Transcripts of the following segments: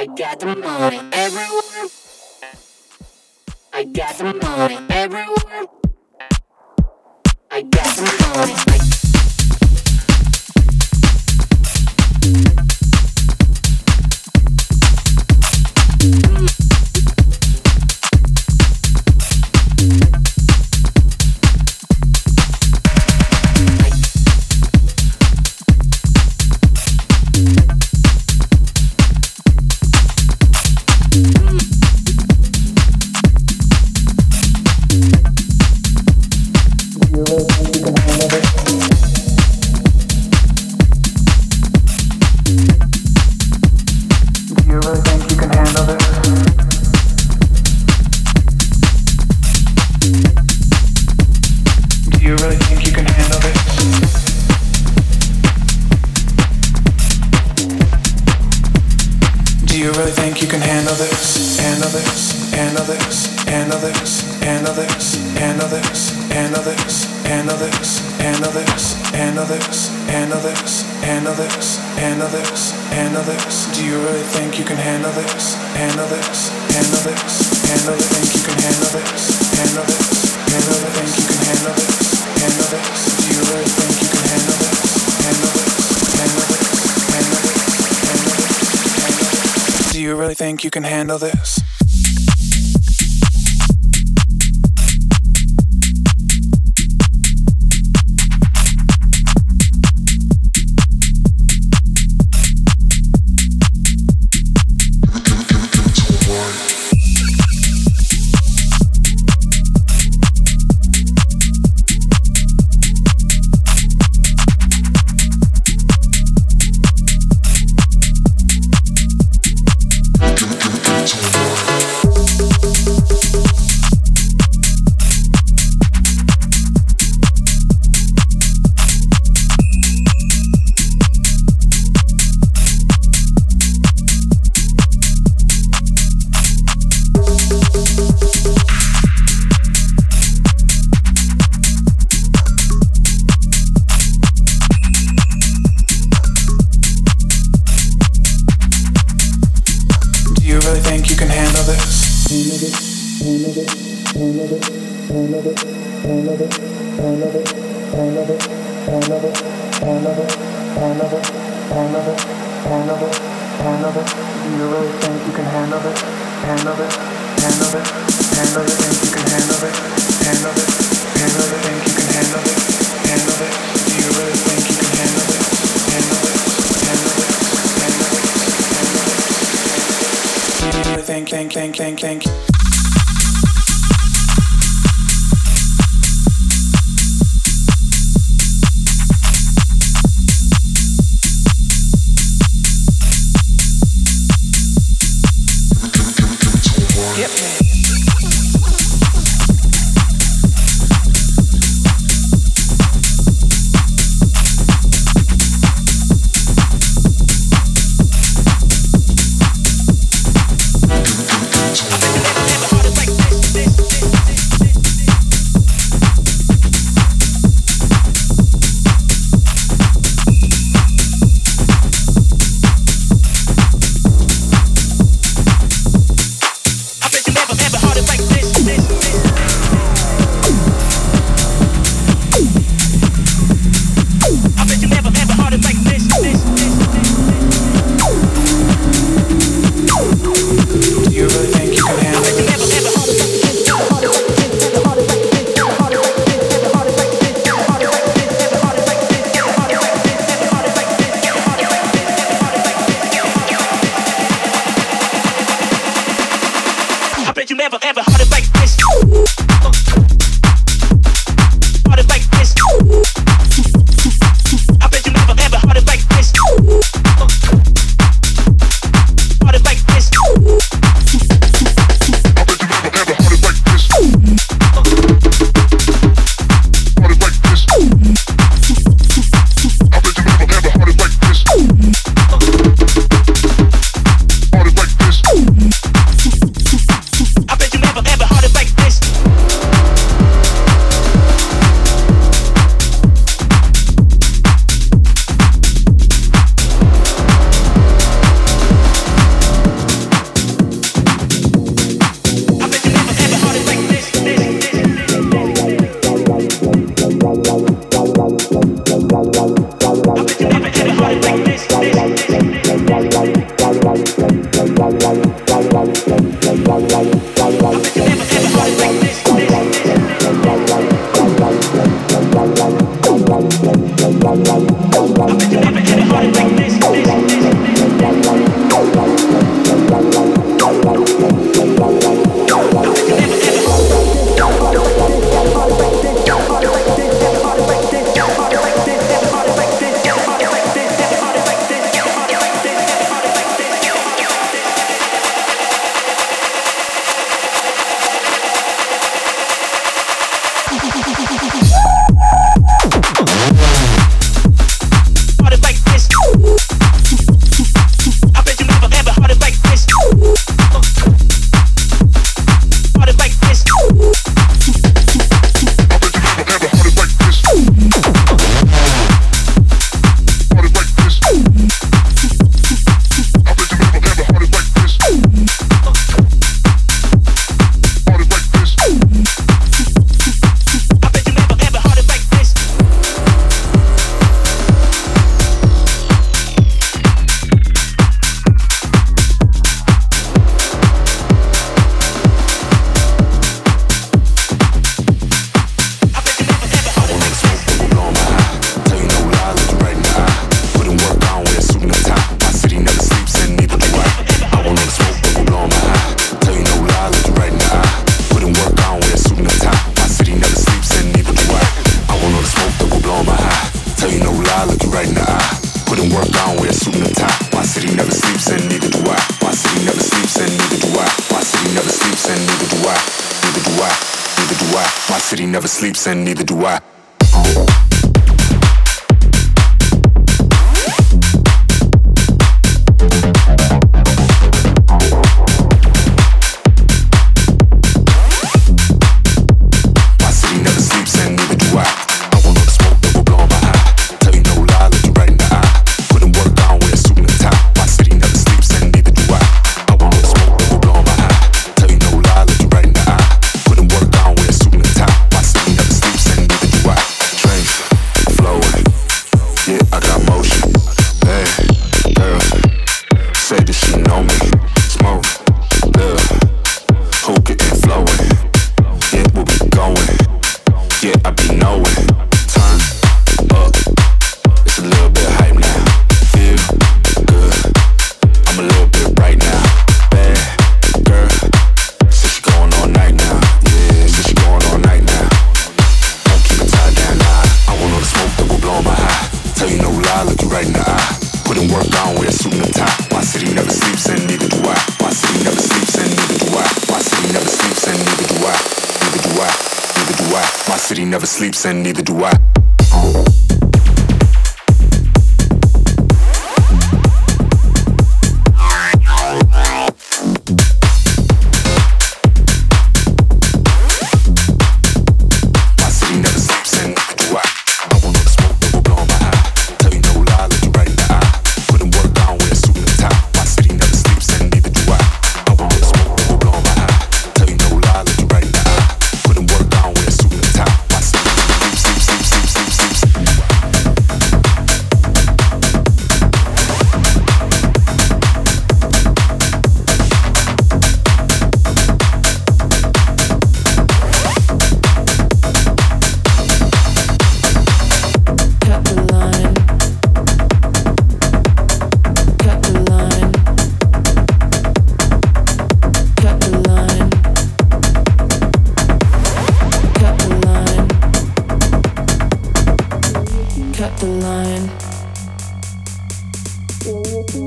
I got the money everywhere. I got the money everywhere. I got the money. I city never sleeps and neither do I. sleeps and neither do I. line.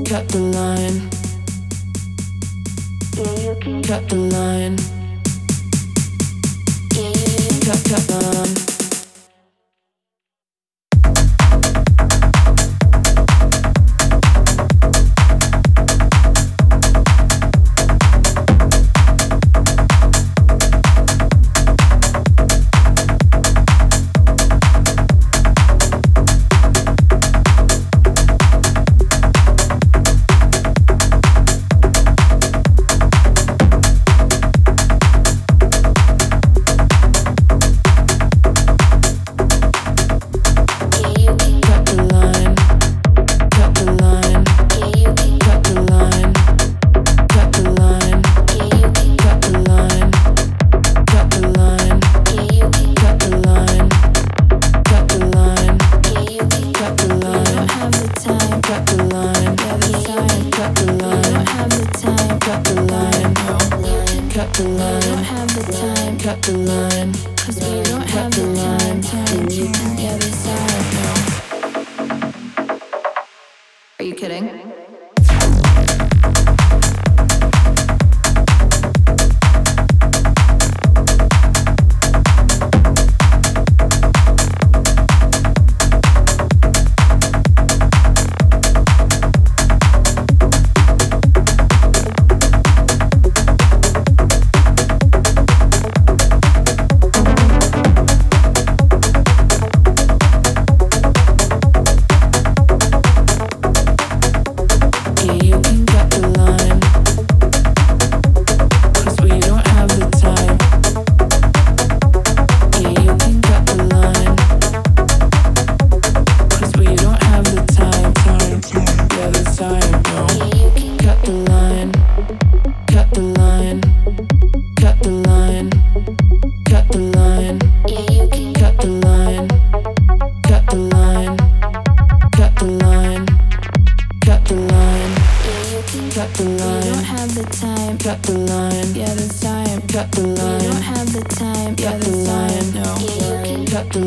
Cut the line. Cut the line. Cut, cut, um. Are you kidding? Are you kidding?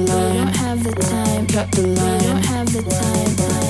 the line. Don't have the time. Cut the line. Don't have the time.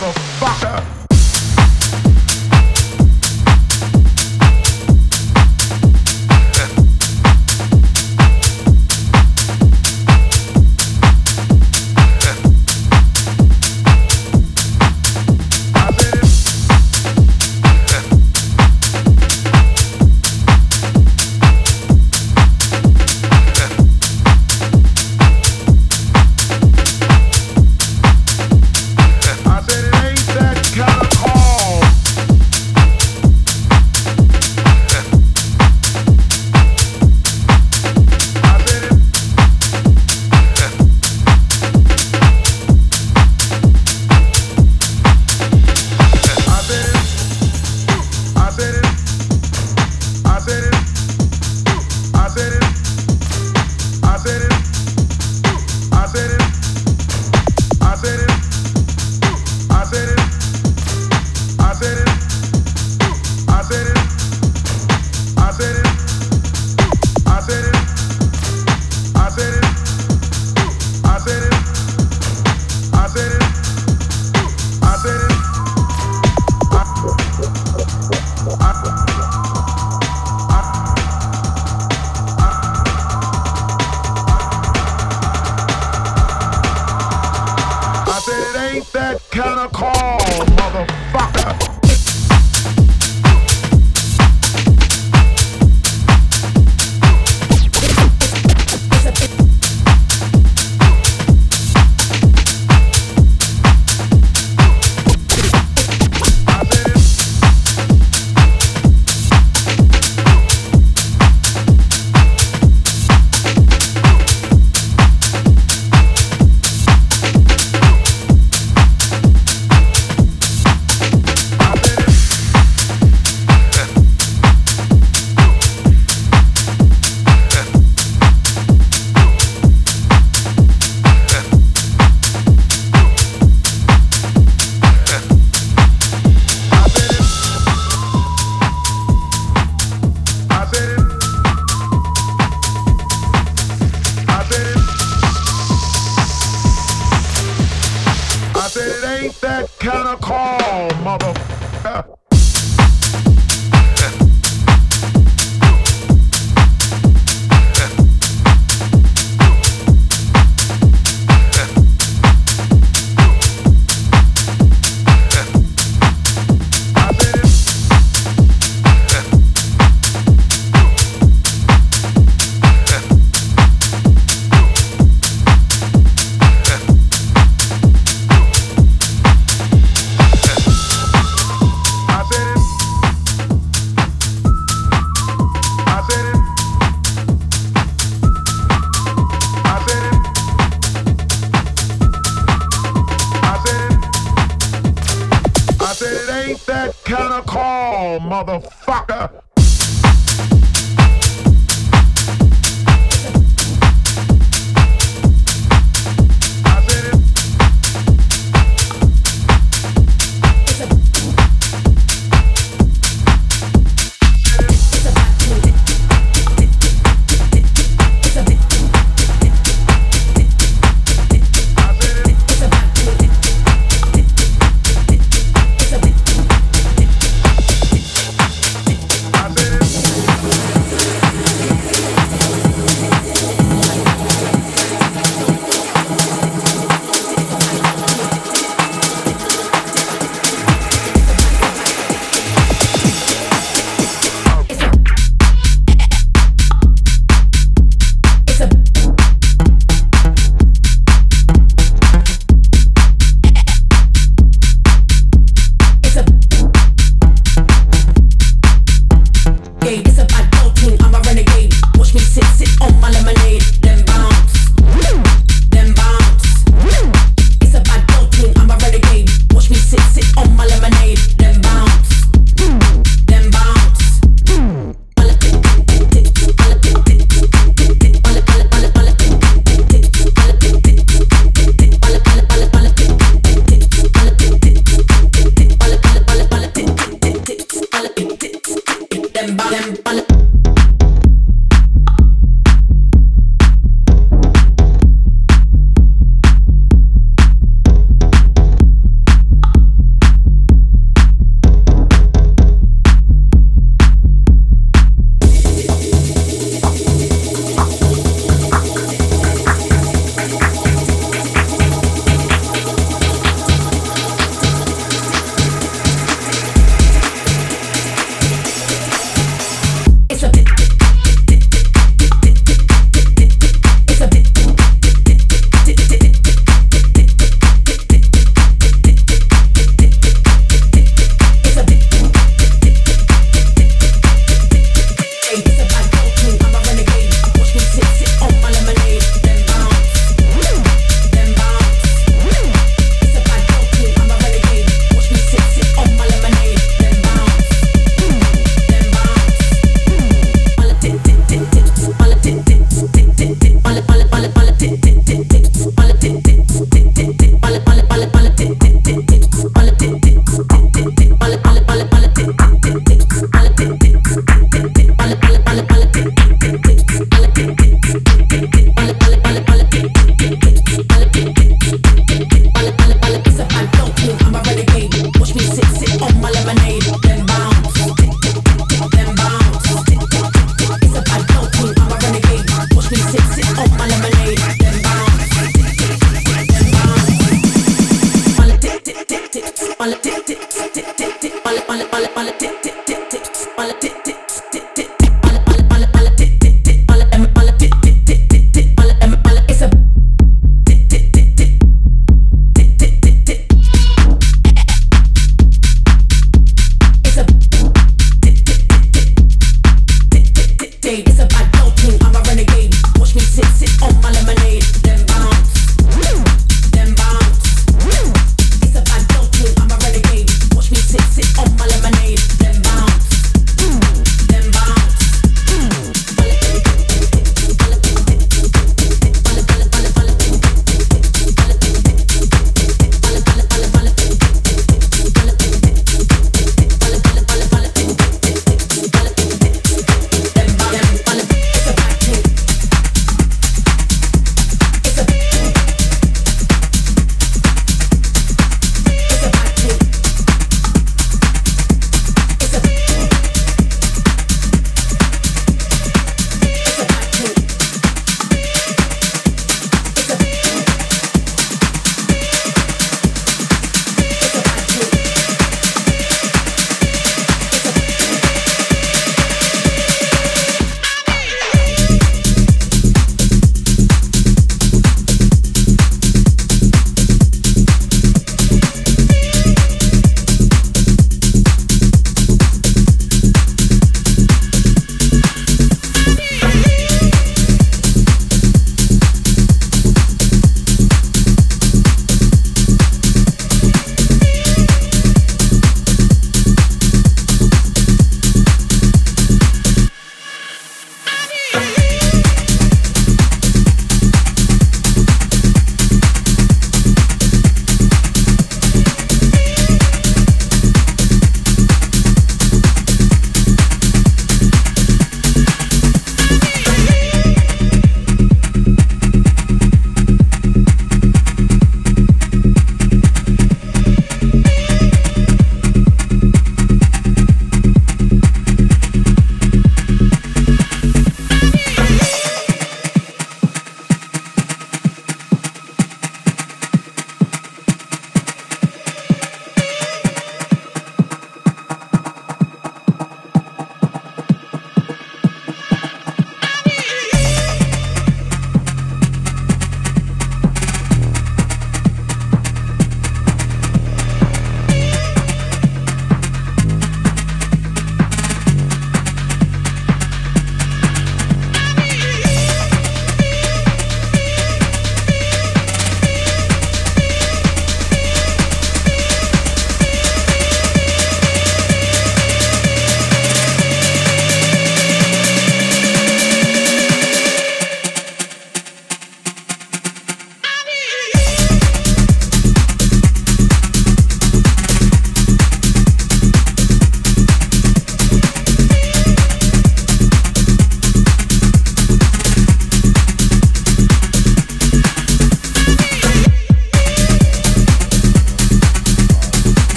motherfucker. I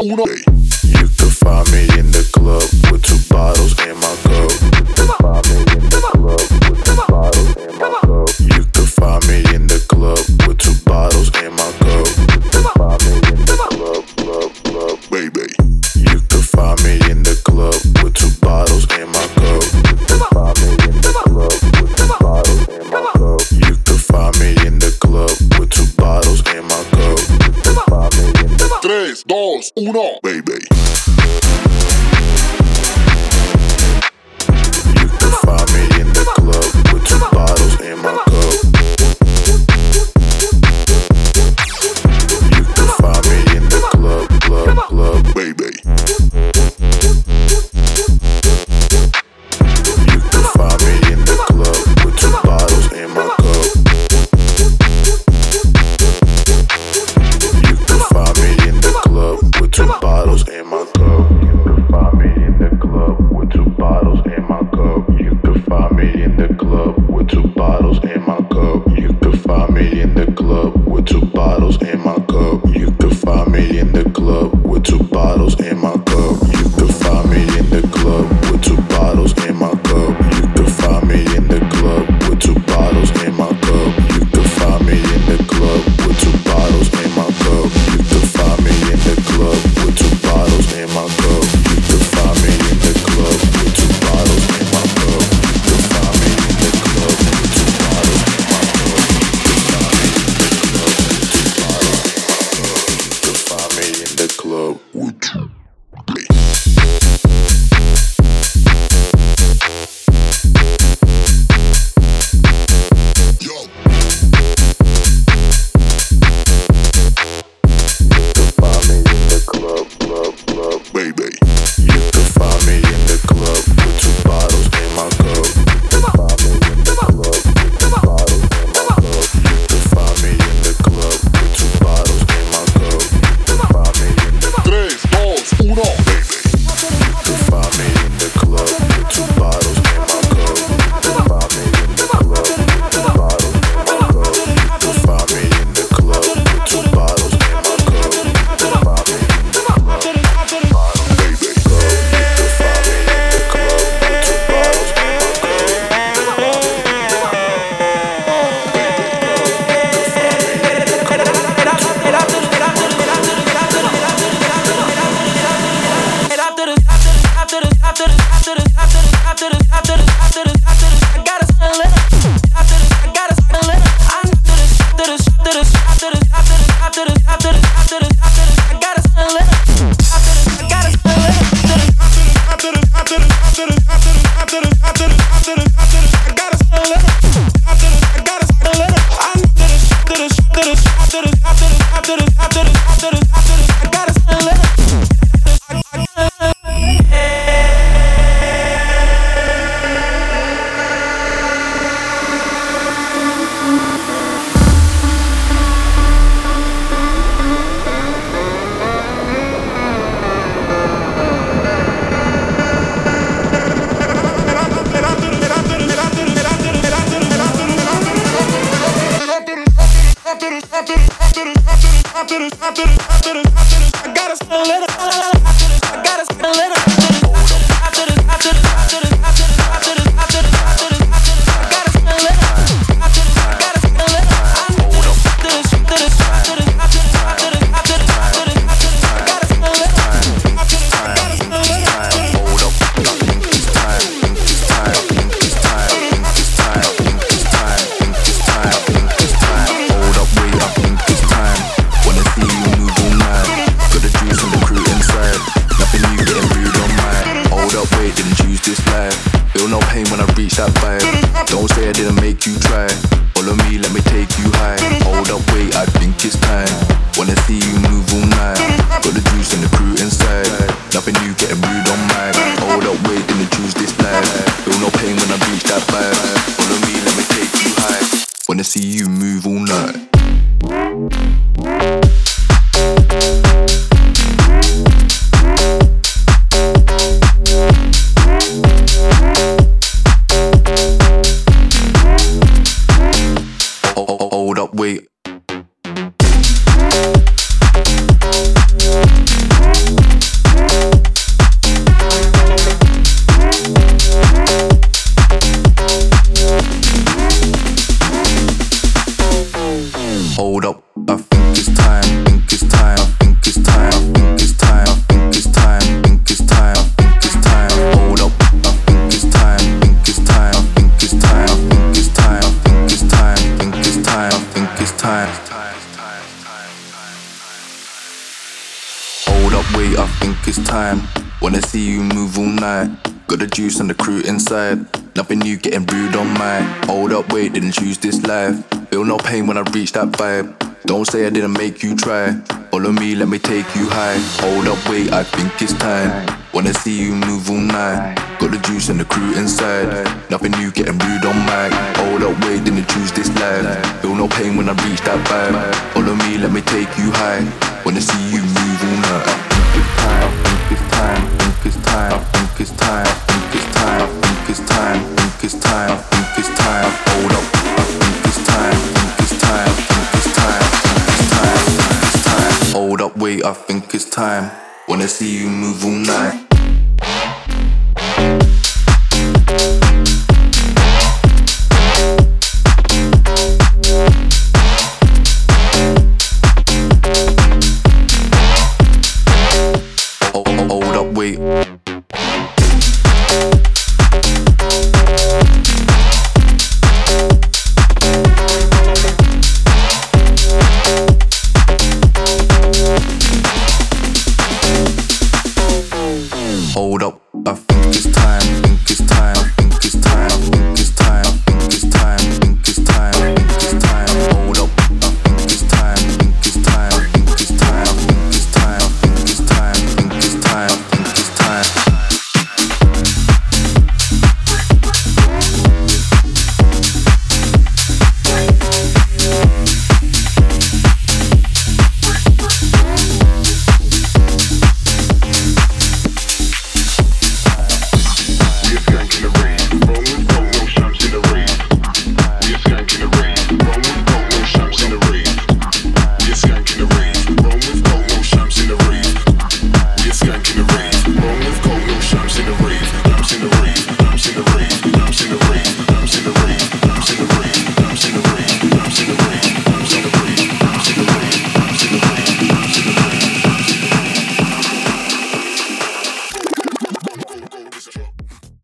uno, uno. uno, baby. after the after the Wanna see you move all night. Got the juice and the crew inside. Nothing new getting rude on mine. Hold up, wait, didn't choose this life. Feel no pain when I reach that vibe. Don't say I didn't make you try. Follow me, let me take you high. Hold up, wait, I think it's time. Wanna see you move all night. Got the juice and the crew inside. Nothing new, getting rude on mic. Hold up, wait, didn't choose this life. Feel no pain when I reach that vibe. Follow me, let me take you high. Wanna see you move all night. I think it's time, I think it's time, I think